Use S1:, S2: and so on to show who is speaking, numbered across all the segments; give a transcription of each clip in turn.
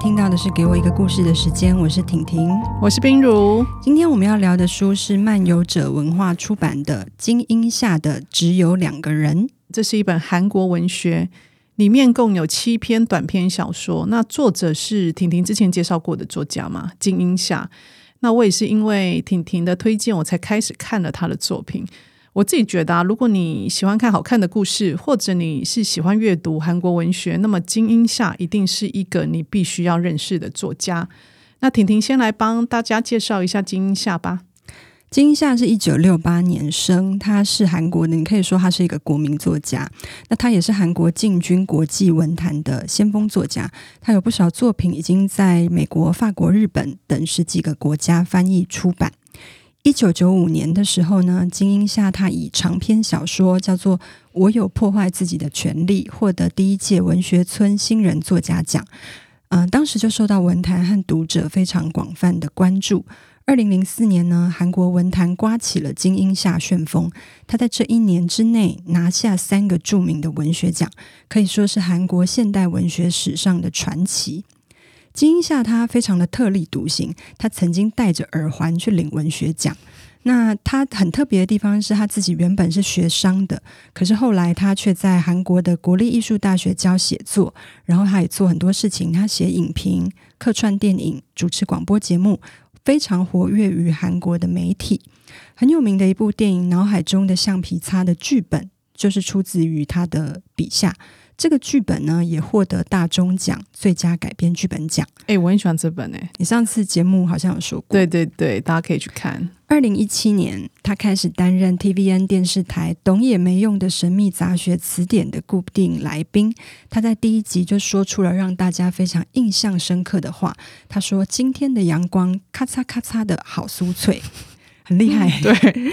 S1: 听到的是《给我一个故事的时间》，我是婷婷，
S2: 我是冰如。
S1: 今天我们要聊的书是漫游者文化出版的《金英下的只有两个人》，
S2: 这是一本韩国文学，里面共有七篇短篇小说。那作者是婷婷之前介绍过的作家嘛？金英下。那我也是因为婷婷的推荐，我才开始看了他的作品。我自己觉得啊，如果你喜欢看好看的故事，或者你是喜欢阅读韩国文学，那么金英夏一定是一个你必须要认识的作家。那婷婷先来帮大家介绍一下金英夏吧。
S1: 金英夏是一九六八年生，他是韩国的，你可以说他是一个国民作家。那他也是韩国进军国际文坛的先锋作家，他有不少作品已经在美国、法国、日本等十几个国家翻译出版。一九九五年的时候呢，金鹰下他以长篇小说叫做《我有破坏自己的权利》获得第一届文学村新人作家奖。嗯、当时就受到文坛和读者非常广泛的关注。二零零四年呢，韩国文坛刮起了金鹰下旋风，他在这一年之内拿下三个著名的文学奖，可以说是韩国现代文学史上的传奇。金鹰下他非常的特立独行，他曾经戴着耳环去领文学奖。那他很特别的地方是他自己原本是学商的，可是后来他却在韩国的国立艺术大学教写作，然后他也做很多事情，他写影评、客串电影、主持广播节目，非常活跃于韩国的媒体。很有名的一部电影《脑海中的橡皮擦》的剧本，就是出自于他的笔下。这个剧本呢，也获得大钟奖最佳改编剧本奖。
S2: 哎，我很喜欢这本诶，
S1: 你上次节目好像有说过。
S2: 对对对，大家可以去看。
S1: 二零一七年，他开始担任 TVN 电视台《懂也没用的神秘杂学词典》的固定来宾。他在第一集就说出了让大家非常印象深刻的话。他说：“今天的阳光咔嚓咔嚓的好酥脆，很厉害。嗯 ”
S2: 对。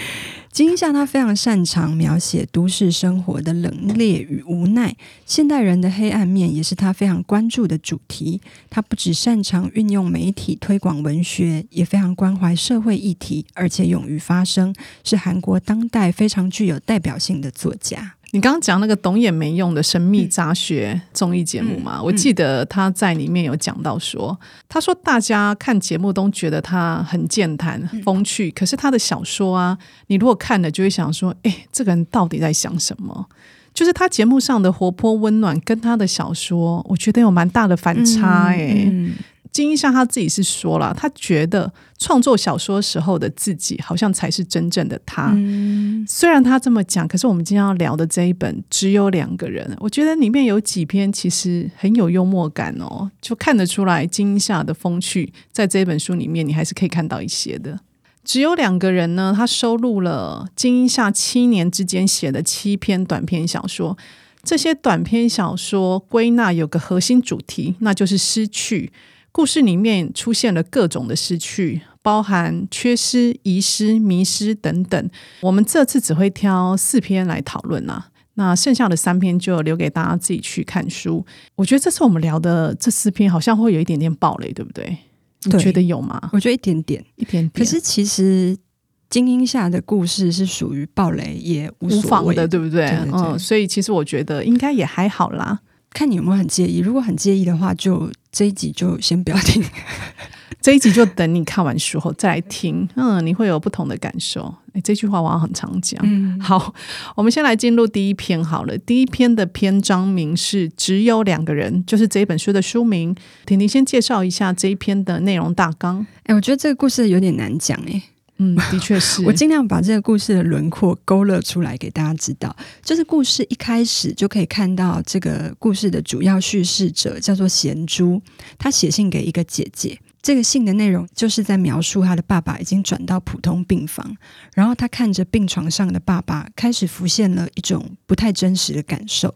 S1: 金像他非常擅长描写都市生活的冷冽与无奈，现代人的黑暗面也是他非常关注的主题。他不只擅长运用媒体推广文学，也非常关怀社会议题，而且勇于发声，是韩国当代非常具有代表性的作家。
S2: 你刚刚讲那个懂也没用的神秘杂学综艺节目嘛？嗯嗯、我记得他在里面有讲到说，他说大家看节目都觉得他很健谈、风趣，可是他的小说啊，你如果看了就会想说，哎，这个人到底在想什么？就是他节目上的活泼温暖，跟他的小说，我觉得有蛮大的反差、欸，哎、嗯。嗯金一下他自己是说了，他觉得创作小说时候的自己，好像才是真正的他。嗯、虽然他这么讲，可是我们今天要聊的这一本只有两个人，我觉得里面有几篇其实很有幽默感哦，就看得出来金鹰下的风趣，在这本书里面你还是可以看到一些的。只有两个人呢，他收录了金鹰下七年之间写的七篇短篇小说，这些短篇小说归纳有个核心主题，那就是失去。故事里面出现了各种的失去，包含缺失、遗失、迷失等等。我们这次只会挑四篇来讨论啊，那剩下的三篇就留给大家自己去看书。我觉得这次我们聊的这四篇好像会有一点点暴雷，对不对？你觉得有吗？
S1: 我觉得一点点，
S2: 一点点。
S1: 可是其实精英下的故事是属于暴雷也无所谓
S2: 无妨的，对不对。嗯，所以其实我觉得应该也还好啦。
S1: 看你有没有很介意，如果很介意的话，就这一集就先不要听，
S2: 这一集就等你看完书后再来听，嗯，你会有不同的感受。诶，这句话我很常讲。嗯，好，我们先来进入第一篇好了。第一篇的篇章名是《只有两个人》，就是这一本书的书名。婷婷先介绍一下这一篇的内容大纲。
S1: 诶，我觉得这个故事有点难讲，诶。
S2: 嗯，的确是
S1: 我尽量把这个故事的轮廓勾勒出来给大家知道。就是故事一开始就可以看到，这个故事的主要叙事者叫做贤珠，他写信给一个姐姐。这个信的内容就是在描述他的爸爸已经转到普通病房，然后他看着病床上的爸爸，开始浮现了一种不太真实的感受。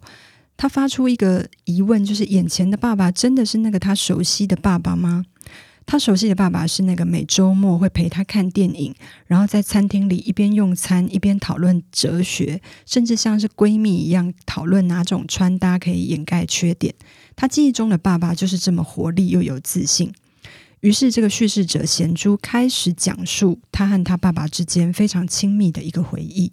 S1: 他发出一个疑问，就是眼前的爸爸真的是那个他熟悉的爸爸吗？他熟悉的爸爸是那个每周末会陪他看电影，然后在餐厅里一边用餐一边讨论哲学，甚至像是闺蜜一样讨论哪种穿搭可以掩盖缺点。他记忆中的爸爸就是这么活力又有自信。于是，这个叙事者贤珠开始讲述他和他爸爸之间非常亲密的一个回忆。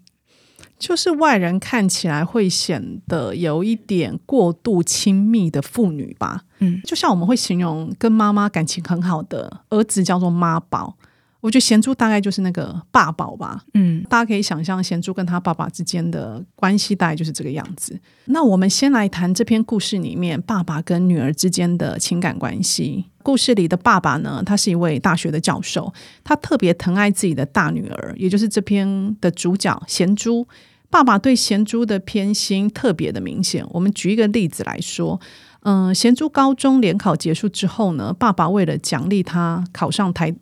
S2: 就是外人看起来会显得有一点过度亲密的父女吧。嗯，就像我们会形容跟妈妈感情很好的儿子叫做妈宝。我觉得贤珠大概就是那个爸宝吧，嗯，大家可以想象贤珠跟他爸爸之间的关系大概就是这个样子。那我们先来谈这篇故事里面爸爸跟女儿之间的情感关系。故事里的爸爸呢，他是一位大学的教授，他特别疼爱自己的大女儿，也就是这篇的主角贤珠。爸爸对贤珠的偏心特别的明显。我们举一个例子来说，嗯、贤珠高中联考结束之后呢，爸爸为了奖励他考上台。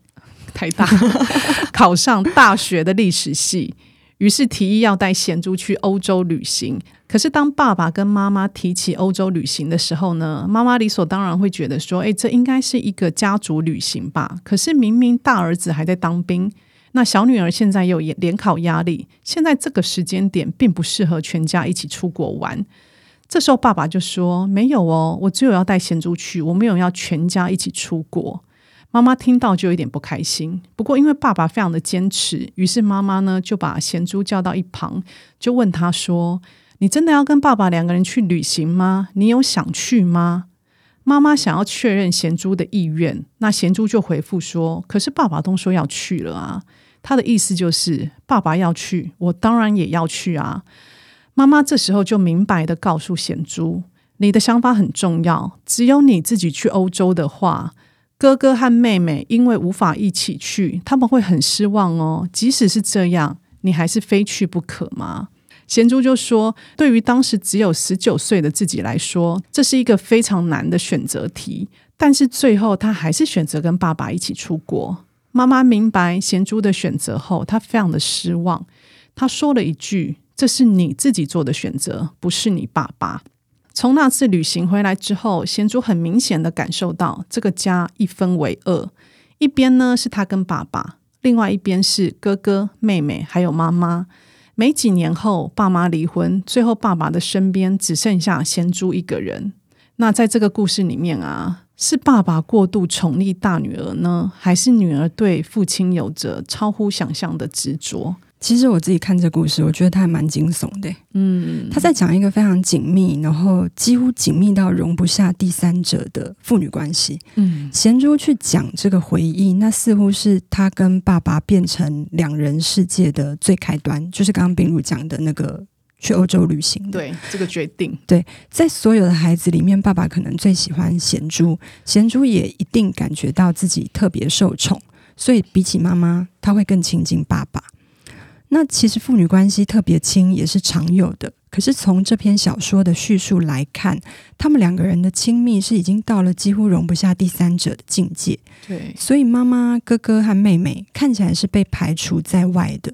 S2: 台大，考上大学的历史系，于是提议要带贤珠去欧洲旅行。可是当爸爸跟妈妈提起欧洲旅行的时候呢，妈妈理所当然会觉得说：“诶，这应该是一个家族旅行吧？”可是明明大儿子还在当兵，那小女儿现在又有联考压力，现在这个时间点并不适合全家一起出国玩。这时候爸爸就说：“没有哦，我只有要带贤珠去，我没有要全家一起出国。”妈妈听到就有点不开心，不过因为爸爸非常的坚持，于是妈妈呢就把贤珠叫到一旁，就问他说：“你真的要跟爸爸两个人去旅行吗？你有想去吗？”妈妈想要确认贤珠的意愿，那贤珠就回复说：“可是爸爸都说要去了啊。”他的意思就是爸爸要去，我当然也要去啊。妈妈这时候就明白的告诉贤珠：“你的想法很重要，只有你自己去欧洲的话。”哥哥和妹妹因为无法一起去，他们会很失望哦。即使是这样，你还是非去不可吗？贤珠就说：“对于当时只有十九岁的自己来说，这是一个非常难的选择题。但是最后，他还是选择跟爸爸一起出国。妈妈明白贤珠的选择后，她非常的失望。她说了一句：‘这是你自己做的选择，不是你爸爸。’”从那次旅行回来之后，贤珠很明显的感受到这个家一分为二，一边呢是他跟爸爸，另外一边是哥哥、妹妹还有妈妈。没几年后，爸妈离婚，最后爸爸的身边只剩下贤珠一个人。那在这个故事里面啊，是爸爸过度宠溺大女儿呢，还是女儿对父亲有着超乎想象的执着？
S1: 其实我自己看这故事，我觉得他还蛮惊悚的。嗯，他在讲一个非常紧密，然后几乎紧密到容不下第三者的父女关系。嗯，贤珠去讲这个回忆，那似乎是他跟爸爸变成两人世界的最开端，就是刚刚冰如讲的那个去欧洲旅行。
S2: 对，这个决定。
S1: 对，在所有的孩子里面，爸爸可能最喜欢贤珠，贤珠也一定感觉到自己特别受宠，所以比起妈妈，他会更亲近爸爸。那其实父女关系特别亲也是常有的，可是从这篇小说的叙述来看，他们两个人的亲密是已经到了几乎容不下第三者的境界。
S2: 对，
S1: 所以妈妈、哥哥和妹妹看起来是被排除在外的。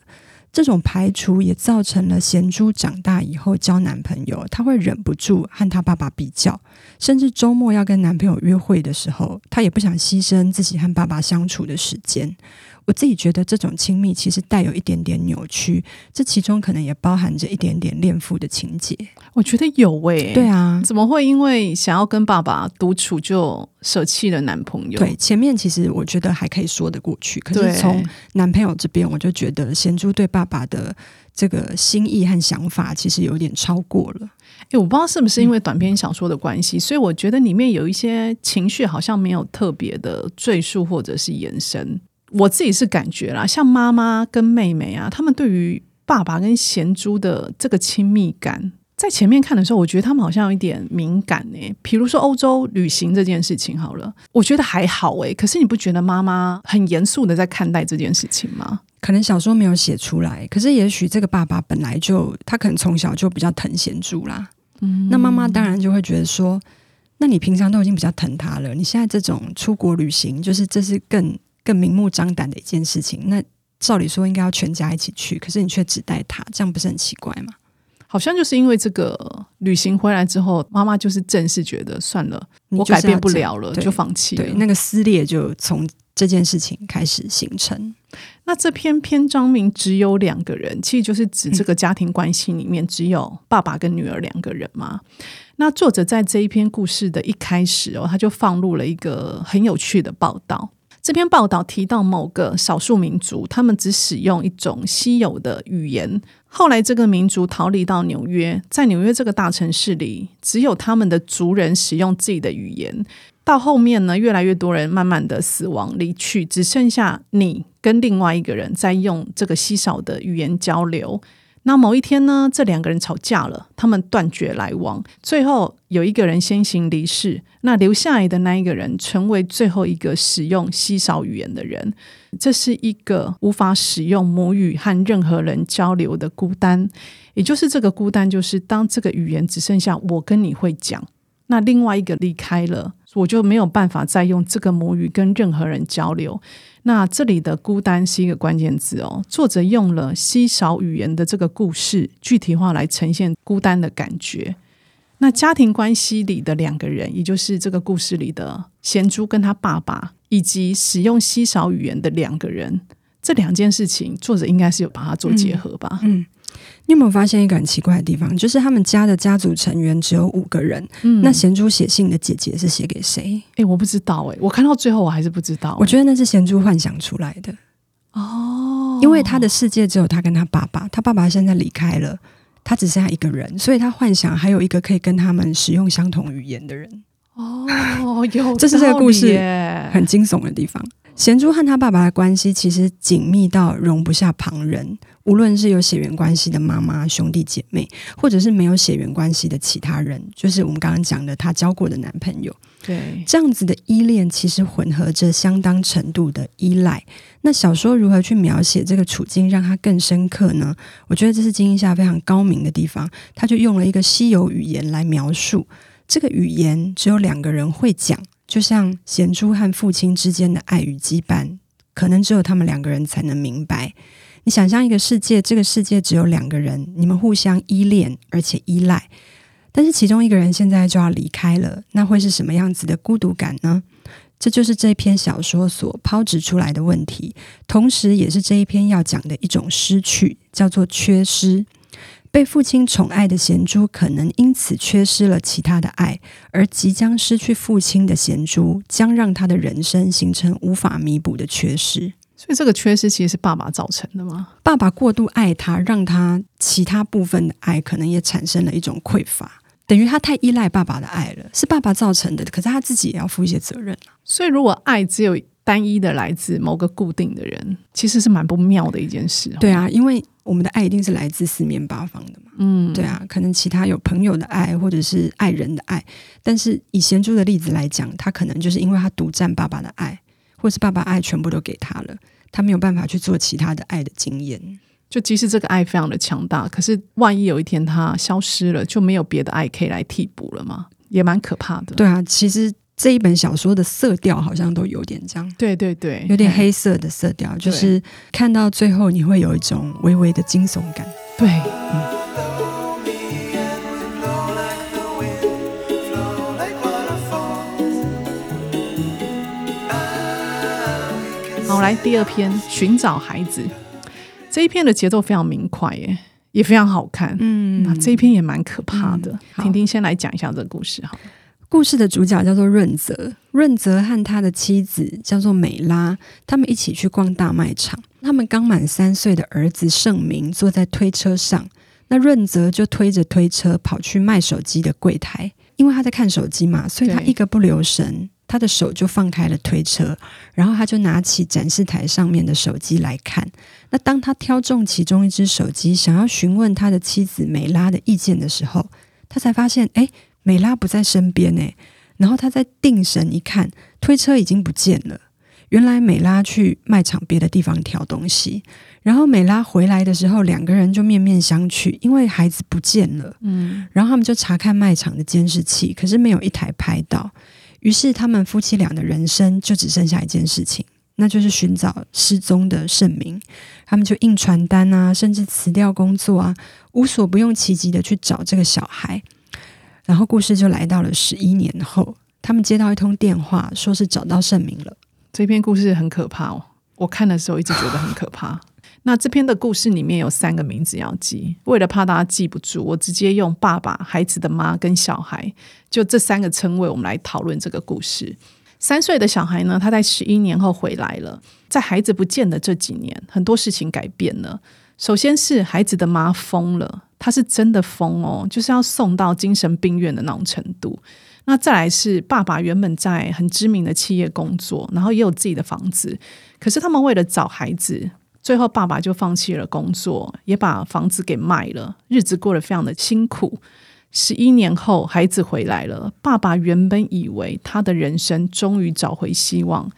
S1: 这种排除也造成了贤珠长大以后交男朋友，她会忍不住和她爸爸比较，甚至周末要跟男朋友约会的时候，她也不想牺牲自己和爸爸相处的时间。我自己觉得这种亲密其实带有一点点扭曲，这其中可能也包含着一点点恋父的情节。
S2: 我觉得有诶、欸，
S1: 对啊，
S2: 怎么会因为想要跟爸爸独处就舍弃了男朋友？
S1: 对，前面其实我觉得还可以说得过去，可是从男朋友这边，我就觉得贤珠对爸爸的这个心意和想法其实有点超过了。
S2: 诶，我不知道是不是因为短篇小说的关系，嗯、所以我觉得里面有一些情绪好像没有特别的赘述或者是延伸。我自己是感觉啦，像妈妈跟妹妹啊，他们对于爸爸跟贤珠的这个亲密感，在前面看的时候，我觉得他们好像有一点敏感诶。比如说欧洲旅行这件事情，好了，我觉得还好诶。可是你不觉得妈妈很严肃的在看待这件事情吗？
S1: 可能小说没有写出来，可是也许这个爸爸本来就他可能从小就比较疼贤珠啦。嗯，那妈妈当然就会觉得说，那你平常都已经比较疼他了，你现在这种出国旅行，就是这是更。更明目张胆的一件事情，那照理说应该要全家一起去，可是你却只带他，这样不是很奇怪吗？
S2: 好像就是因为这个旅行回来之后，妈妈就是正式觉得算了，我改变不了了，就放弃了。
S1: 对，那个撕裂就从这件事情开始形成。
S2: 那这篇篇章名只有两个人，其实就是指这个家庭关系里面只有爸爸跟女儿两个人嘛。那作者在这一篇故事的一开始哦，他就放入了一个很有趣的报道。这篇报道提到某个少数民族，他们只使用一种稀有的语言后来这个民族逃离到纽约，在纽约这个大城市里，只有他们的族人使用自己的语言。到后面呢，越来越多人慢慢的死亡离去，只剩下你跟另外一个人在用这个稀少的语言交流。那某一天呢，这两个人吵架了，他们断绝来往，最后有一个人先行离世，那留下来的那一个人成为最后一个使用稀少语言的人。这是一个无法使用母语和任何人交流的孤单，也就是这个孤单，就是当这个语言只剩下我跟你会讲，那另外一个离开了。我就没有办法再用这个母语跟任何人交流。那这里的孤单是一个关键字哦。作者用了稀少语言的这个故事具体化来呈现孤单的感觉。那家庭关系里的两个人，也就是这个故事里的贤珠跟他爸爸，以及使用稀少语言的两个人，这两件事情，作者应该是有把它做结合吧？
S1: 嗯。嗯你有没有发现一个很奇怪的地方？就是他们家的家族成员只有五个人。嗯，那贤珠写信的姐姐是写给谁？
S2: 诶、欸，我不知道诶、欸，我看到最后我还是不知道。
S1: 我觉得那是贤珠幻想出来的哦，因为他的世界只有他跟他爸爸，他爸爸现在离开了，他只剩下一个人，所以他幻想还有一个可以跟他们使用相同语言的人。哦，有，这是这个故事很惊悚的地方。贤珠和他爸爸的关系其实紧密到容不下旁人，无论是有血缘关系的妈妈、兄弟姐妹，或者是没有血缘关系的其他人，就是我们刚刚讲的他交过的男朋友。
S2: 对，
S1: 这样子的依恋其实混合着相当程度的依赖。那小说如何去描写这个处境，让他更深刻呢？我觉得这是金依夏非常高明的地方，他就用了一个稀有语言来描述，这个语言只有两个人会讲。就像贤珠和父亲之间的爱与羁绊，可能只有他们两个人才能明白。你想象一个世界，这个世界只有两个人，你们互相依恋而且依赖，但是其中一个人现在就要离开了，那会是什么样子的孤独感呢？这就是这篇小说所抛掷出来的问题，同时也是这一篇要讲的一种失去，叫做缺失。被父亲宠爱的贤珠，可能因此缺失了其他的爱，而即将失去父亲的贤珠，将让他的人生形成无法弥补的缺失。
S2: 所以，这个缺失其实是爸爸造成的吗？
S1: 爸爸过度爱他，让他其他部分的爱可能也产生了一种匮乏，等于他太依赖爸爸的爱了，是爸爸造成的。可是他自己也要负一些责任。
S2: 所以，如果爱只有单一的来自某个固定的人，其实是蛮不妙的一件事。
S1: 对啊，因为。我们的爱一定是来自四面八方的嘛？嗯，对啊，可能其他有朋友的爱，或者是爱人的爱，但是以贤珠的例子来讲，他可能就是因为他独占爸爸的爱，或是爸爸爱全部都给他了，他没有办法去做其他的爱的经验。
S2: 就即使这个爱非常的强大，可是万一有一天他消失了，就没有别的爱可以来替补了吗？也蛮可怕的。
S1: 对啊，其实。这一本小说的色调好像都有点这样，
S2: 对对对，
S1: 有点黑色的色调，就是看到最后你会有一种微微的惊悚感。
S2: 对，
S1: 嗯。
S2: 好，来第二篇《寻找孩子》这一篇的节奏非常明快，耶，也非常好看。嗯，那这一篇也蛮可怕的。婷婷先来讲一下这个故事，好。
S1: 故事的主角叫做润泽，润泽和他的妻子叫做美拉，他们一起去逛大卖场。他们刚满三岁的儿子盛明坐在推车上，那润泽就推着推车跑去卖手机的柜台，因为他在看手机嘛，所以他一个不留神，他的手就放开了推车，然后他就拿起展示台上面的手机来看。那当他挑中其中一只手机，想要询问他的妻子美拉的意见的时候，他才发现，哎。美拉不在身边呢，然后他再定神一看，推车已经不见了。原来美拉去卖场别的地方挑东西，然后美拉回来的时候，两个人就面面相觑，因为孩子不见了。嗯，然后他们就查看卖场的监视器，可是没有一台拍到。于是他们夫妻俩的人生就只剩下一件事情，那就是寻找失踪的盛明。他们就印传单啊，甚至辞掉工作啊，无所不用其极的去找这个小孩。然后故事就来到了十一年后，他们接到一通电话，说是找到盛明了。
S2: 这篇故事很可怕哦，我看的时候一直觉得很可怕。那这篇的故事里面有三个名字要记，为了怕大家记不住，我直接用爸爸、孩子的妈跟小孩，就这三个称谓，我们来讨论这个故事。三岁的小孩呢，他在十一年后回来了，在孩子不见的这几年，很多事情改变了。首先是孩子的妈疯了，他是真的疯哦，就是要送到精神病院的那种程度。那再来是爸爸原本在很知名的企业工作，然后也有自己的房子，可是他们为了找孩子，最后爸爸就放弃了工作，也把房子给卖了，日子过得非常的辛苦。十一年后，孩子回来了，爸爸原本以为他的人生终于找回希望，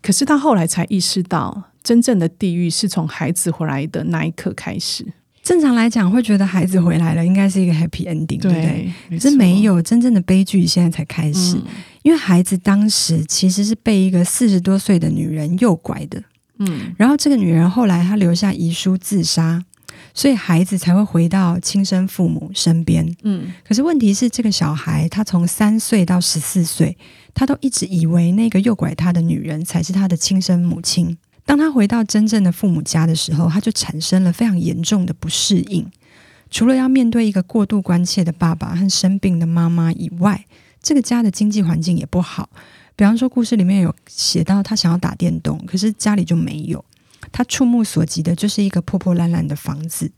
S2: 可是他后来才意识到。真正的地狱是从孩子回来的那一刻开始。
S1: 正常来讲，会觉得孩子回来了，应该是一个 happy ending，对，对不对？可是没有真正的悲剧，现在才开始。嗯，因为孩子当时其实是被一个四十多岁的女人诱拐的，嗯，然后这个女人后来她留下遗书自杀，所以孩子才会回到亲生父母身边，嗯。可是问题是，这个小孩他从三岁到十四岁，他都一直以为那个诱拐他的女人才是他的亲生母亲。当他回到真正的父母家的时候，他就产生了非常严重的不适应。除了要面对一个过度关切的爸爸和生病的妈妈以外，这个家的经济环境也不好。比方说，故事里面有写到，他想要打电动，可是家里就没有。他触目所及的就是一个破破烂烂的房子。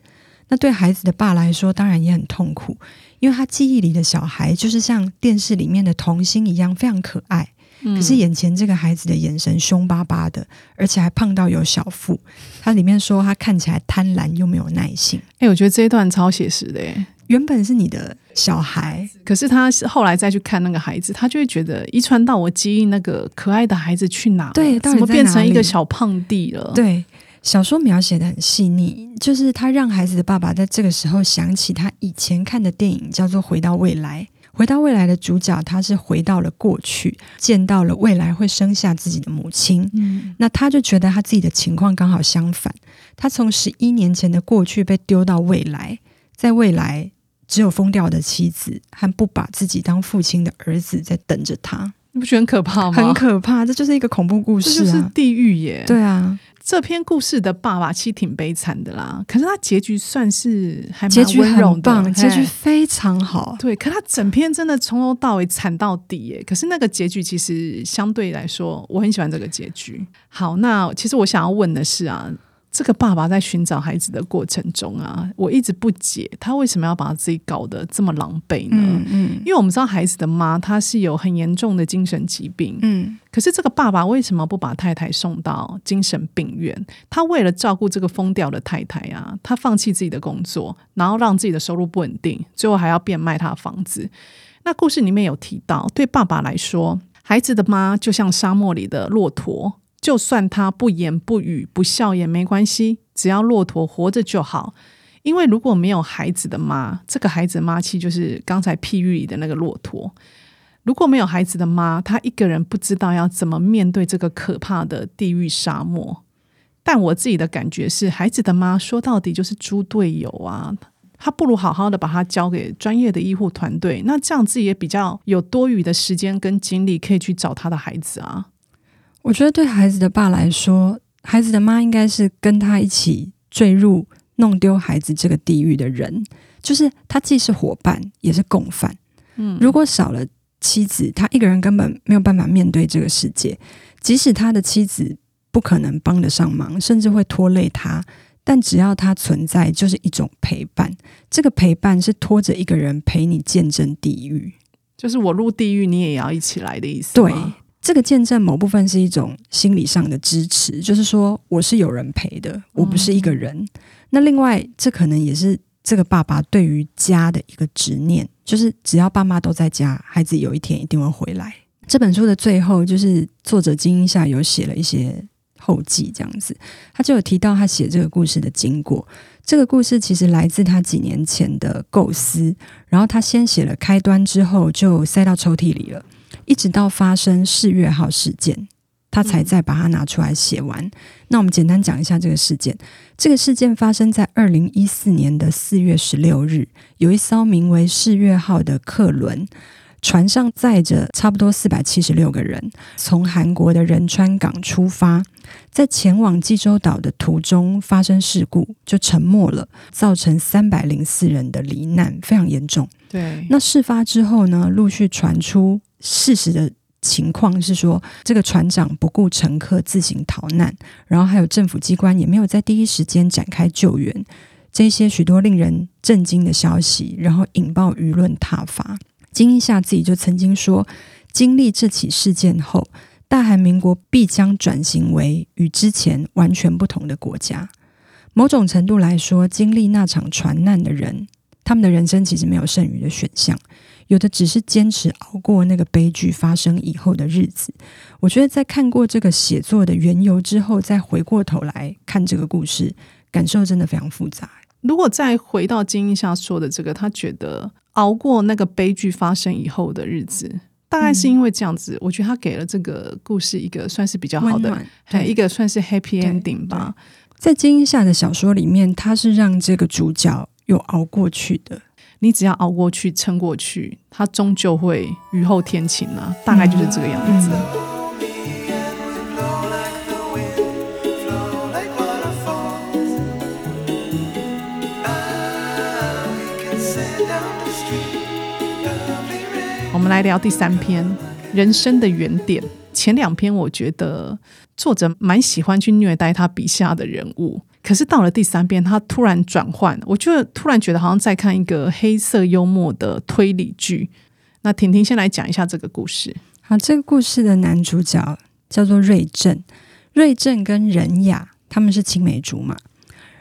S1: 那对孩子的爸来说，当然也很痛苦，因为他记忆里的小孩就是像电视里面的童星一样，非常可爱。可是眼前这个孩子的眼神凶巴巴的，而且还胖到有小腹。他里面说他看起来贪婪又没有耐性。
S2: 哎、欸，我觉得这一段超写实的耶。
S1: 原本是你的小孩，
S2: 可是他后来再去看那个孩子，他就会觉得遗传到我基因那个可爱的孩子去哪？
S1: 对，到底
S2: 怎么变成一个小胖弟了？
S1: 对，小说描写的很细腻，就是他让孩子的爸爸在这个时候想起他以前看的电影，叫做《回到未来》。回到未来的主角，他是回到了过去，见到了未来会生下自己的母亲。嗯，那他就觉得他自己的情况刚好相反，他从十一年前的过去被丢到未来，在未来只有疯掉的妻子和不把自己当父亲的儿子在等着他。
S2: 你不觉得很可怕吗？
S1: 很可怕，这就是一个恐怖故事啊，
S2: 这就是地狱耶。
S1: 对啊。
S2: 这篇故事的爸爸其实挺悲惨的啦，可是他结局算是还蛮温柔的，结局很棒，
S1: 结局非常好。
S2: 对，可他整篇真的从头到尾惨到底耶。可是那个结局其实相对来说，我很喜欢这个结局。好，那其实我想要问的是啊。这个爸爸在寻找孩子的过程中啊，我一直不解他为什么要把自己搞得这么狼狈呢？嗯嗯，因为我们知道孩子的妈她是有很严重的精神疾病，嗯，可是这个爸爸为什么不把太太送到精神病院？他为了照顾这个疯掉的太太啊，他放弃自己的工作，然后让自己的收入不稳定，最后还要变卖他的房子。那故事里面有提到，对爸爸来说，孩子的妈就像沙漠里的骆驼。就算他不言不语不笑也没关系，只要骆驼活着就好。因为如果没有孩子的妈，这个孩子的妈其实就是刚才譬喻里的那个骆驼。如果没有孩子的妈，他一个人不知道要怎么面对这个可怕的地狱沙漠。但我自己的感觉是，孩子的妈说到底就是猪队友啊，他不如好好的把他交给专业的医护团队，那这样自己也比较有多余的时间跟精力可以去找他的孩子啊。
S1: 我觉得对孩子的爸来说，孩子的妈应该是跟他一起坠入弄丢孩子这个地狱的人，就是他既是伙伴也是共犯。嗯，如果少了妻子，他一个人根本没有办法面对这个世界。即使他的妻子不可能帮得上忙，甚至会拖累他，但只要他存在，就是一种陪伴。这个陪伴是拖着一个人陪你见证地狱，
S2: 就是我入地狱，你也要一起来的意思。
S1: 对。这个见证某部分是一种心理上的支持，就是说我是有人陪的，我不是一个人。嗯、那另外，这可能也是这个爸爸对于家的一个执念，就是只要爸妈都在家，孩子有一天一定会回来。这本书的最后，就是作者金英夏有写了一些后记，这样子，他就有提到他写这个故事的经过。这个故事其实来自他几年前的构思，然后他先写了开端，之后就塞到抽屉里了。一直到发生四月号事件，他才再把它拿出来写完。嗯。那我们简单讲一下这个事件。这个事件发生在二零一四年的四月十六日，有一艘名为四月号的客轮，船上载着差不多四百七十六个人，从韩国的仁川港出发，在前往济州岛的途中发生事故，就沉没了，造成三百零四人的罹难，非常严重。
S2: 对，
S1: 那事发之后呢，陆续传出事实的情况是说，这个船长不顾乘客自行逃难，然后还有政府机关也没有在第一时间展开救援，这些许多令人震惊的消息，然后引爆舆论挞伐。金一下自己就曾经说，经历这起事件后，大韩民国必将转型为与之前完全不同的国家。某种程度来说，经历那场船难的人，他们的人生其实没有剩余的选项。有的只是坚持熬过那个悲剧发生以后的日子。我觉得在看过这个写作的缘由之后，再回过头来看这个故事，感受真的非常复杂。
S2: 如果再回到金英夏说的这个，他觉得熬过那个悲剧发生以后的日子，大概是因为这样子。嗯、我觉得他给了这个故事一个算是比较好的，对，一个算是 happy ending 吧。
S1: 在金英夏的小说里面，他是让这个主角有熬过去的。
S2: 你只要熬过去、撑过去，他终究会雨后天晴啊！大概就是这个样子。我我们来聊第三篇《人生的原点》。前两篇我觉得作者蛮喜欢去虐待他笔下的人物。可是到了第三篇，他突然转换，我就突然觉得好像在看一个黑色幽默的推理剧。那婷婷先来讲一下这个故事。
S1: 好，这个故事的男主角叫做瑞正，瑞正跟仁雅他们是青梅竹马，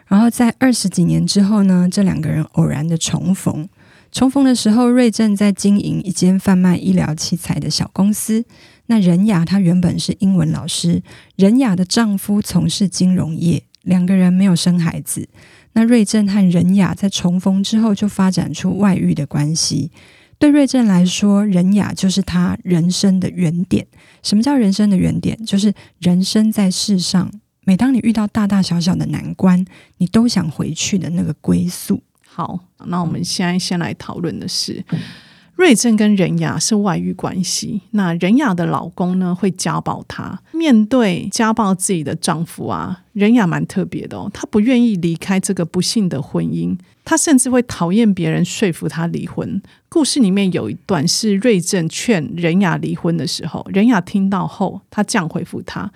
S1: 然后在二十几年之后呢，这两个人偶然的重逢。重逢的时候，瑞正在经营一间贩卖医疗器材的小公司。那任雅她原本是英文老师，任雅的丈夫从事金融业。两个人没有生孩子，那瑞正和任雅在重逢之后就发展出外遇的关系。对瑞正来说，仁雅就是他人生的原点。什么叫人生的原点？就是人生在世上，每当你遇到大大小小的难关，你都想回去的那个归宿。
S2: 好，那我们现在先来讨论的是。瑞正跟任雅是外遇关系，那任雅的老公呢，会家暴她。面对家暴自己的丈夫啊，任雅蛮特别的哦，她不愿意离开这个不幸的婚姻，她甚至会讨厌别人说服她离婚。故事里面有一段是瑞正劝任雅离婚的时候，任雅听到后，她这样回复他。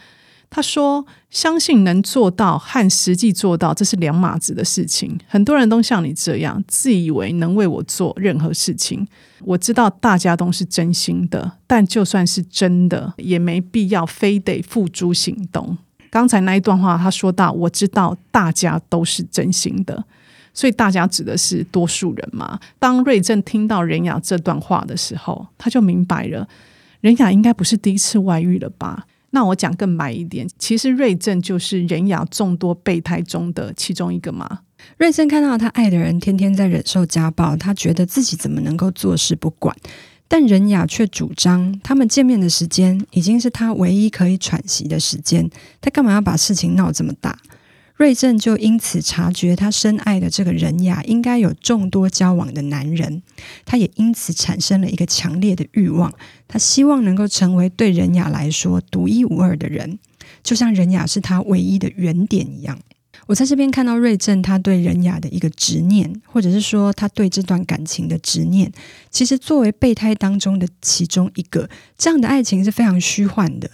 S2: 他说：“相信能做到和实际做到，这是两码子的事情。很多人都像你这样，自以为能为我做任何事情。我知道大家都是真心的，但就算是真的，也没必要非得付诸行动。”刚才那一段话，他说到：“我知道大家都是真心的，所以大家指的是多数人嘛。”当瑞正听到任雅这段话的时候，他就明白了，任雅应该不是第一次外遇了吧。那我讲更白一点，其实瑞正就是仁雅众多备胎中的其中一个嘛。
S1: 瑞正看到他爱的人天天在忍受家暴，他觉得自己怎么能够坐视不管？但仁雅却主张，他们见面的时间已经是他唯一可以喘息的时间，他干嘛要把事情闹这么大？瑞正就因此察觉他深爱的这个人雅应该有众多交往的男人，他也因此产生了一个强烈的欲望，他希望能够成为对人雅来说独一无二的人，就像人雅是他唯一的原点一样。我在这边看到瑞正他对任雅的一个执念，或者是说他对这段感情的执念，其实作为备胎当中的其中一个，这样的爱情是非常虚幻的，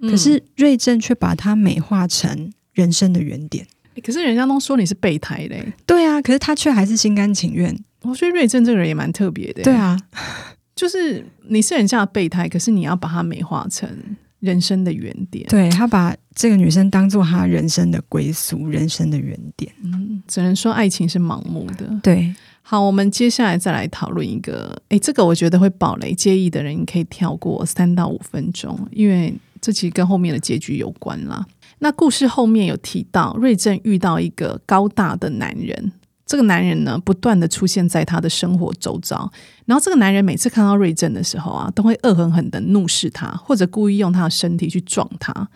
S1: 可是瑞正却把它美化成。人生的原点，
S2: 可是人家都说你是备胎嘞。
S1: 对啊，可是他却还是心甘情愿。
S2: 我觉得瑞正这个人也蛮特别的。
S1: 对啊，
S2: 就是你是人家的备胎，可是你要把它美化成人生的原点。
S1: 对，他把这个女生当做他人生的归宿，人生的原点。
S2: 嗯，只能说爱情是盲目的。
S1: 对，
S2: 好，我们接下来再来讨论一个。诶，这个我觉得会爆雷，介意的人你可以跳过三到五分钟，因为这其实跟后面的结局有关啦。那故事后面有提到，瑞正遇到一个高大的男人，这个男人呢，不断的出现在他的生活周遭，然后这个男人每次看到瑞正的时候啊，都会恶狠狠的怒视他，或者故意用他的身体去撞他。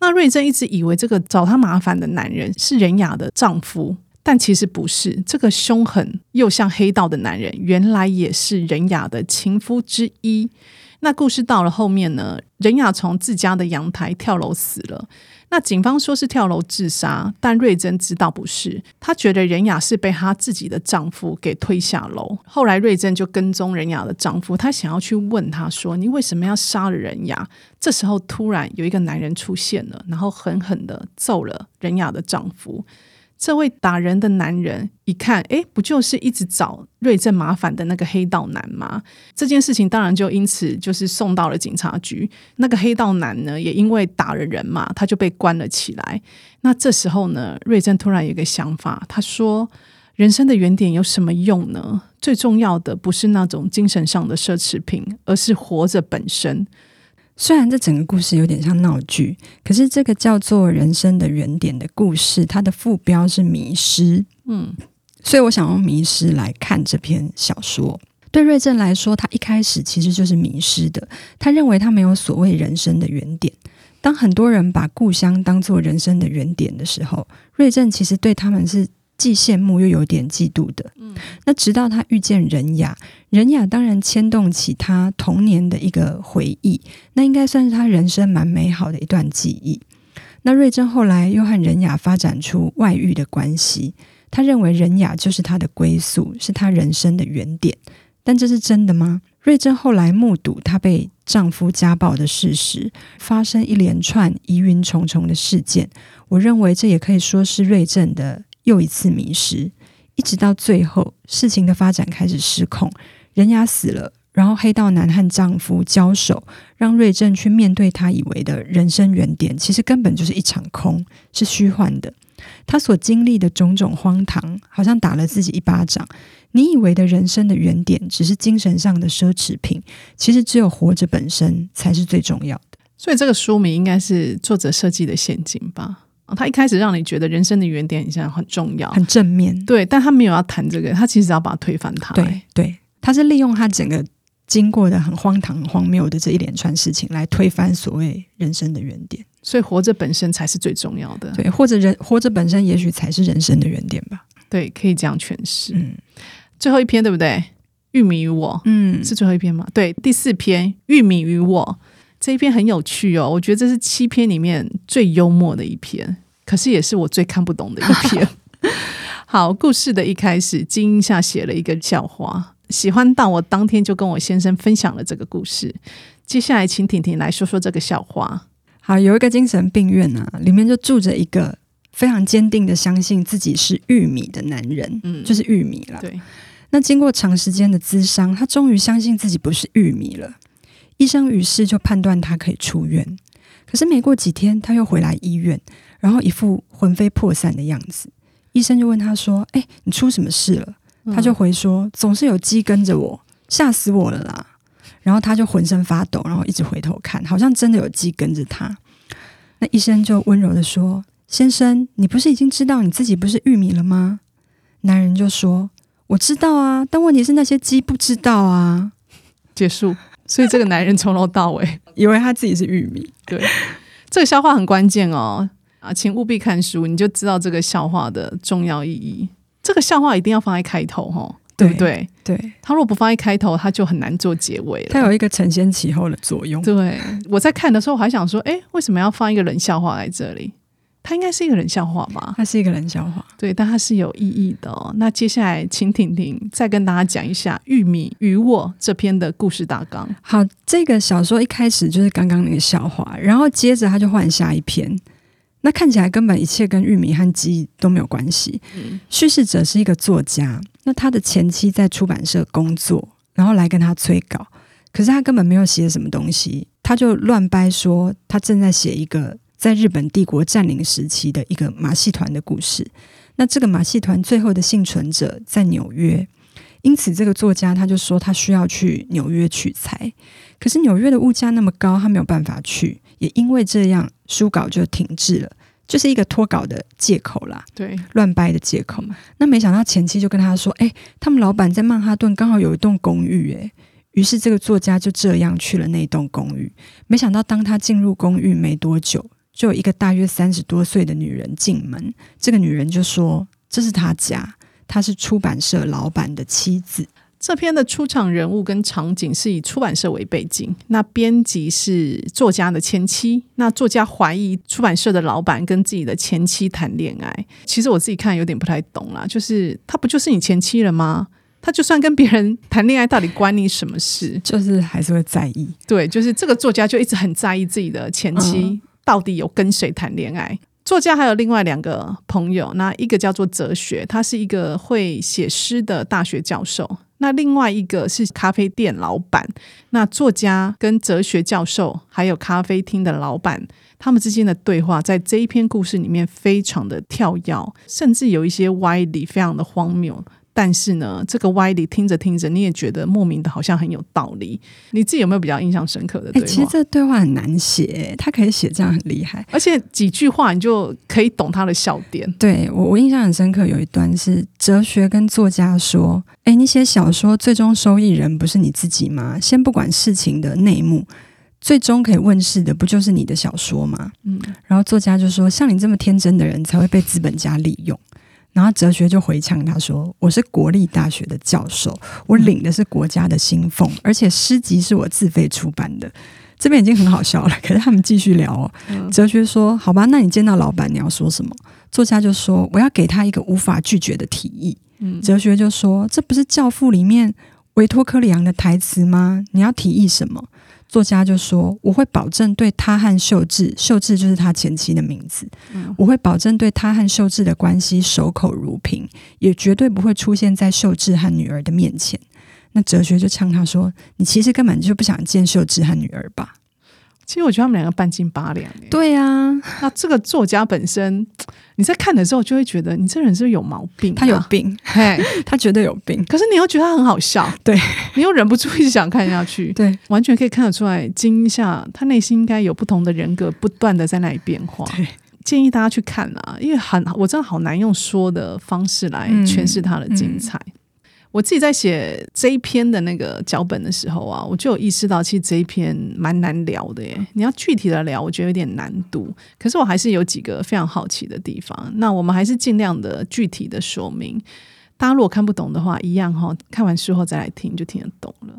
S2: 那瑞正一直以为这个找他麻烦的男人是仁雅的丈夫，但其实不是，这个凶狠又像黑道的男人，原来也是仁雅的情夫之一。那故事到了后面呢，仁雅从自家的阳台跳楼死了。那警方说是跳楼自杀，但瑞珍知道不是，她觉得仁雅是被她自己的丈夫给推下楼。后来瑞珍就跟踪仁雅的丈夫，她想要去问他说：“你为什么要杀了仁雅？”这时候突然有一个男人出现了，然后狠狠地揍了仁雅的丈夫。这位打人的男人一看，诶，不就是一直找瑞正麻烦的那个黑道男吗？这件事情当然就因此就是送到了警察局。那个黑道男呢，也因为打了人嘛，他就被关了起来。那这时候呢，瑞正突然有一个想法，他说：“人生的原点有什么用呢？最重要的不是那种精神上的奢侈品，而是活着本身。”
S1: 虽然这整个故事有点像闹剧，可是这个叫做人生的原点的故事，它的副标是迷失。嗯，所以我想用迷失来看这篇小说。对瑞正来说，他一开始其实就是迷失的。他认为他没有所谓人生的原点。当很多人把故乡当做人生的原点的时候，瑞正其实对他们是。既羡慕又有点嫉妒的，嗯，那直到他遇见仁雅，仁雅当然牵动起他童年的一个回忆，那应该算是他人生蛮美好的一段记忆。那瑞珍后来又和仁雅发展出外遇的关系，他认为仁雅就是他的归宿，是他人生的原点。但这是真的吗？瑞珍后来目睹她被丈夫家暴的事实，发生一连串疑云重重的事件，我认为这也可以说是瑞珍的。又一次迷失，一直到最后，事情的发展开始失控，人雅死了，然后黑道男和丈夫交手，让瑞正去面对他以为的人生原点，其实根本就是一场空，是虚幻的。他所经历的种种荒唐，好像打了自己一巴掌。你以为的人生的原点，只是精神上的奢侈品，其实只有活着本身才是最重要的。
S2: 所以这个书名应该是作者设计的陷阱吧？他一开始让你觉得人生的原点现在很重要，
S1: 很正面，
S2: 对，但他没有要谈这个，他其实要把它推翻它。
S1: 对对，他是利用他整个经过的很荒唐、很荒谬的这一连串事情来推翻所谓人生的原点。
S2: 所以活着本身才是最重要的，
S1: 对，或者人活着本身也许才是人生的原点吧。
S2: 对，可以这样诠释。嗯，最后一篇对不对？玉米与我，嗯，是最后一篇吗？对，第四篇玉米与我。这一篇很有趣哦，我觉得这是七篇里面最幽默的一篇，可是也是我最看不懂的一篇。好，故事的一开始，金英夏写了一个笑话，喜欢到我当天就跟我先生分享了这个故事。接下来，请婷婷来说说这个笑话。
S1: 好，有一个精神病院啊，里面就住着一个非常坚定的相信自己是玉米的男人，嗯，就是玉米了。
S2: 对，
S1: 那经过长时间的咨商，他终于相信自己不是玉米了。医生于是就判断他可以出院，可是没过几天他又回来医院，然后一副魂飞魄散的样子。医生就问他说：“哎，你出什么事了？”他就回说：“总是有鸡跟着我，吓死我了啦！”然后他就浑身发抖，然后一直回头看，好像真的有鸡跟着他。那医生就温柔的说：“先生，你不是已经知道你自己不是玉米了吗？”男人就说：“我知道啊，但问题是那些鸡不知道啊。”
S2: 结束。所以这个男人从头到尾
S1: 以为他自己是玉米。
S2: 对，这个笑话很关键哦啊，请务必看书，你就知道这个笑话的重要意义。这个笑话一定要放在开头哦，对不对？
S1: 对，
S2: 他如果不放在开头，他就很难做结尾了。
S1: 他有一个承先启后的作用。
S2: 对，我在看的时候，我还想说，哎，为什么要放一个冷笑话在这里？它应该是一个冷笑话吧？
S1: 它是一个冷笑话，
S2: 对，但它是有意义的哦。那接下来，请婷婷再跟大家讲一下《玉米与我》这篇的故事大纲。
S1: 好，这个小说一开始就是刚刚那个笑话，然后接着他就换下一篇。那看起来根本一切跟玉米和鸡都没有关系。嗯，叙事者是一个作家，那他的前妻在出版社工作，然后来跟他催稿，可是他根本没有写什么东西，他就乱掰说他正在写一个。在日本帝国占领时期的一个马戏团的故事。那这个马戏团最后的幸存者在纽约，因此这个作家他就说他需要去纽约取材。可是纽约的物价那么高，他没有办法去。也因为这样，书稿就停滞了，就是一个脱稿的借口啦。
S2: 对，
S1: 乱掰的借口。那没想到前妻就跟他说：“哎，他们老板在曼哈顿刚好有一栋公寓。”哎。于是这个作家就这样去了那栋公寓。没想到当他进入公寓没多久。就有一个大约三十多岁的女人进门，这个女人就说：“这是她家，她是出版社老板的妻子。”
S2: 这篇的出场人物跟场景是以出版社为背景，那编辑是作家的前妻，那作家怀疑出版社的老板跟自己的前妻谈恋爱。其实我自己看有点不太懂啦，就是他不就是你前妻了吗？他就算跟别人谈恋爱，到底关你什么事？
S1: 就是还是会在意。
S2: 对，就是这个作家就一直很在意自己的前妻到底有跟谁谈恋爱。作家还有另外两个朋友，那一个叫做哲学，他是一个会写诗的大学教授；那另外一个是咖啡店老板。那作家跟哲学教授还有咖啡厅的老板，他们之间的对话，在这一篇故事里面非常的跳跃，甚至有一些歪理，非常的荒谬。但是呢，这个歪理听着听着，你也觉得莫名的，好像很有道理。你自己有没有比较印象深刻的对话？
S1: 欸，其实这对话很难写，他可以写这样很厉害，
S2: 而且几句话你就可以懂他的笑点。
S1: 对，我，我印象很深刻，有一段是哲学跟作家说：“哎，你写小说最终受益人不是你自己吗？先不管事情的内幕，最终可以问世的不就是你的小说吗？”嗯，然后作家就说：“像你这么天真的人，才会被资本家利用。”然后哲学就回呛他说：“我是国立大学的教授，我领的是国家的薪俸，而且诗集是我自费出版的。”这边已经很好笑了，可是他们继续聊哦。哲学说：“好吧，那你见到老板你要说什么？”作家就说：“我要给他一个无法拒绝的提议。”哲学就说：“这不是《教父》里面维托克里昂的台词吗？你要提议什么？”作家就说：“我会保证对他和秀智，秀智就是他前妻的名字。嗯、我会保证对他和秀智的关系守口如瓶，也绝对不会出现在秀智和女儿的面前。”那哲学就呛他说：“你其实根本就不想见秀智和女儿吧？”
S2: 其实我觉得他们两个半斤八两。
S1: 对呀、啊，
S2: 那这个作家本身，你在看的时候就会觉得你这人是不是有毛病、啊？
S1: 他有病，嘿，他绝对有病。
S2: 可是你又觉得他很好笑，
S1: 对，
S2: 你又忍不住一直想看下去，
S1: 对，
S2: 完全可以看得出来，惊吓他内心应该有不同的人格不断的在那里变化。对，建议大家去看啊，因为很，我真的好难用说的方式来诠释他的精彩。嗯嗯我自己在写这一篇的那个脚本的时候啊，我就有意识到，其实这一篇蛮难聊的耶。你要具体的聊，我觉得有点难度。可是我还是有几个非常好奇的地方。那我们还是尽量的具体的说明。大家如果看不懂的话，一样哈，看完书后再来听就听得懂了。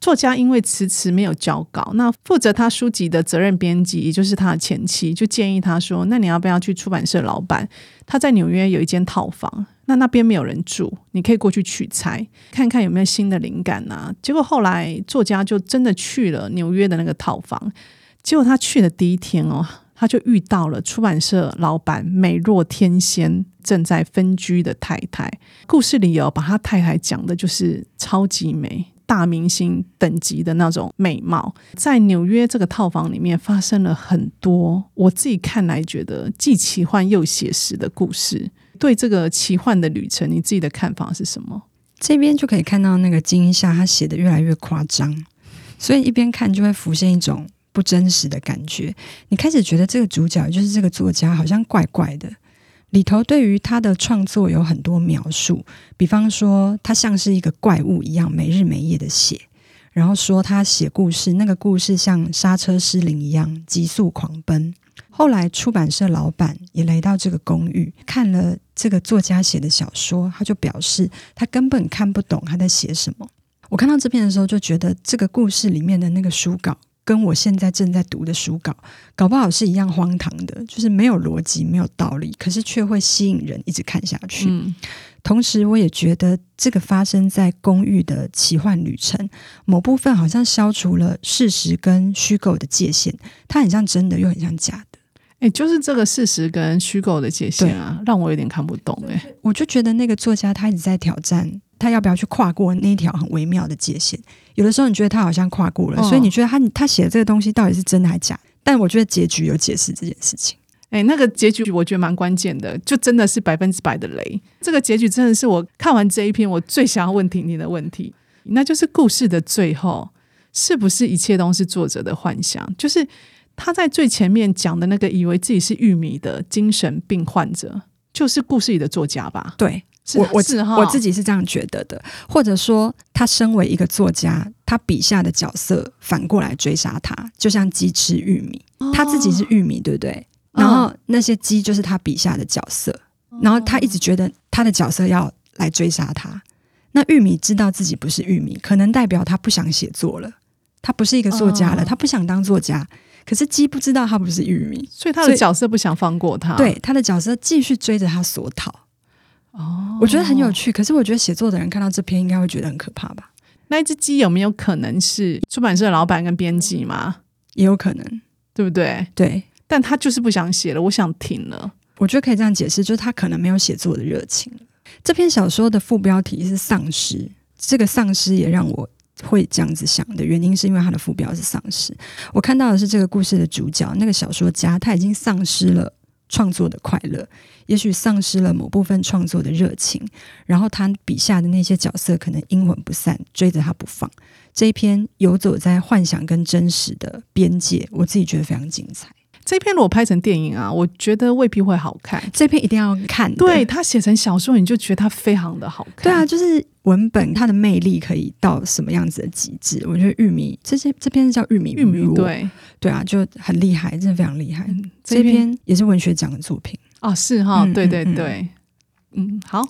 S2: 作家因为迟迟没有交稿，那负责他书籍的责任编辑，也就是他的前妻，就建议他说：“那你要不要去出版社老板？他在纽约有一间套房，那那边没有人住，你可以过去取材，看看有没有新的灵感啊。”结果后来作家就真的去了纽约的那个套房。结果他去的第一天哦，他就遇到了出版社老板美若天仙正在分居的太太。故事里有把他太太讲的就是超级美。大明星等级的那种美貌，在纽约这个套房里面发生了很多，我自己看来觉得既奇幻又写实的故事。对这个奇幻的旅程，你自己的看法是什么？
S1: 这边就可以看到那个金夏，他写的越来越夸张，所以一边看就会浮现一种不真实的感觉。你开始觉得这个主角就是这个作家，好像怪怪的。里头对于他的创作有很多描述，比方说他像是一个怪物一样没日没夜的写，然后说他写故事，那个故事像刹车失灵一样急速狂奔。后来出版社老板也来到这个公寓，看了这个作家写的小说，他就表示他根本看不懂他在写什么。我看到这篇的时候就觉得这个故事里面的那个书稿。跟我现在正在读的书稿，搞不好是一样荒唐的，就是没有逻辑、没有道理，可是却会吸引人一直看下去。嗯。同时，我也觉得这个发生在公寓的奇幻旅程，某部分好像消除了事实跟虚构的界限，它很像真的，又很像假的。
S2: 哎，就是这个事实跟虚构的界限啊，让我有点看不懂。哎，
S1: 我就觉得那个作家他一直在挑战。他要不要去跨过那一条很微妙的界限？有的时候你觉得他好像跨过了，哦、所以你觉得他他写的这个东西到底是真的还是假？但我觉得结局有解释这件事情。
S2: 诶，那个结局我觉得蛮关键的，就真的是百分之百的雷。这个结局真的是我看完这一篇我最想要问婷婷的问题，那就是故事的最后是不是一切都是作者的幻想？就是他在最前面讲的那个以为自己是玉米的精神病患者，就是故事里的作家吧？
S1: 对。我我我自己是这样觉得的，或者说，他身为一个作家，他笔下的角色反过来追杀他，就像鸡吃玉米，他自己是玉米，对不对？然后那些鸡就是他笔下的角色，然后他一直觉得他的角色要来追杀他，那玉米知道自己不是玉米，可能代表他不想写作了，他不是一个作家了，哦、他不想当作家。可是鸡不知道它不是玉米，
S2: 所以他的角色不想放过他。
S1: 对，他的角色继续追着他索讨。哦，我觉得很有趣。可是我觉得写作的人看到这篇应该会觉得很可怕吧？
S2: 那一只鸡有没有可能是出版社的老板跟编辑吗？
S1: 也有可能，
S2: 对不对？
S1: 对，
S2: 但他就是不想写了，我想停了。
S1: 我觉得可以这样解释，就是他可能没有写作的热情。这篇小说的副标题是丧尸，这个丧尸也让我会这样子想的原因，是因为他的副标是丧尸。我看到的是这个故事的主角，那个小说家，他已经丧失了创作的快乐，也许丧失了某部分创作的热情，然后他笔下的那些角色可能阴魂不散，追着他不放。这一篇游走在幻想跟真实的边界，我自己觉得非常精彩。
S2: 这篇如果拍成电影啊，我觉得未必会好看。
S1: 这篇一定要看。
S2: 对，他写成小说，你就觉得他非常的好看。
S1: 对啊，就是文本它的魅力可以到什么样子的极致？我觉得玉米这些这篇是叫玉米，
S2: 玉米对
S1: 对啊，就很厉害，真的非常厉害。嗯、这篇，也是文学奖的作品
S2: 哦，是哈、哦，对对对，嗯，嗯，好。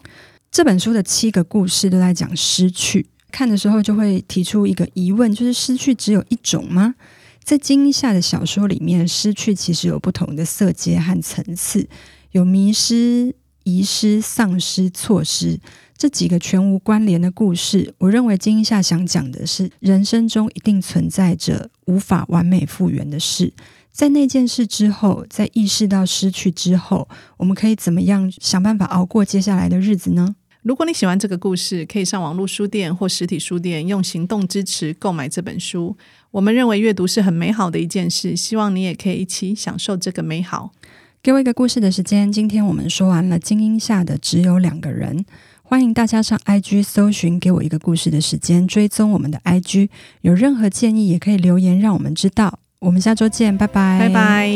S1: 这本书的七个故事都在讲失去，看的时候就会提出一个疑问，就是失去只有一种吗？在金英夏的小说里面，失去其实有不同的色阶和层次，有迷失、遗失、丧失、错失这几个全无关联的故事。我认为金英夏想讲的是，人生中一定存在着无法完美复原的事，在那件事之后，在意识到失去之后，我们可以怎么样想办法熬过接下来的日子呢？
S2: 如果你喜欢这个故事，可以上网络书店或实体书店用行动支持购买这本书。我们认为阅读是很美好的一件事，希望你也可以一起享受这个美好。
S1: 给我一个故事的时间，今天我们说完了精英下的《只有两个人》，欢迎大家上 IG 搜寻“给我一个故事的时间”，追踪我们的 IG。有任何建议也可以留言让我们知道。我们下周见，拜拜，
S2: 拜拜。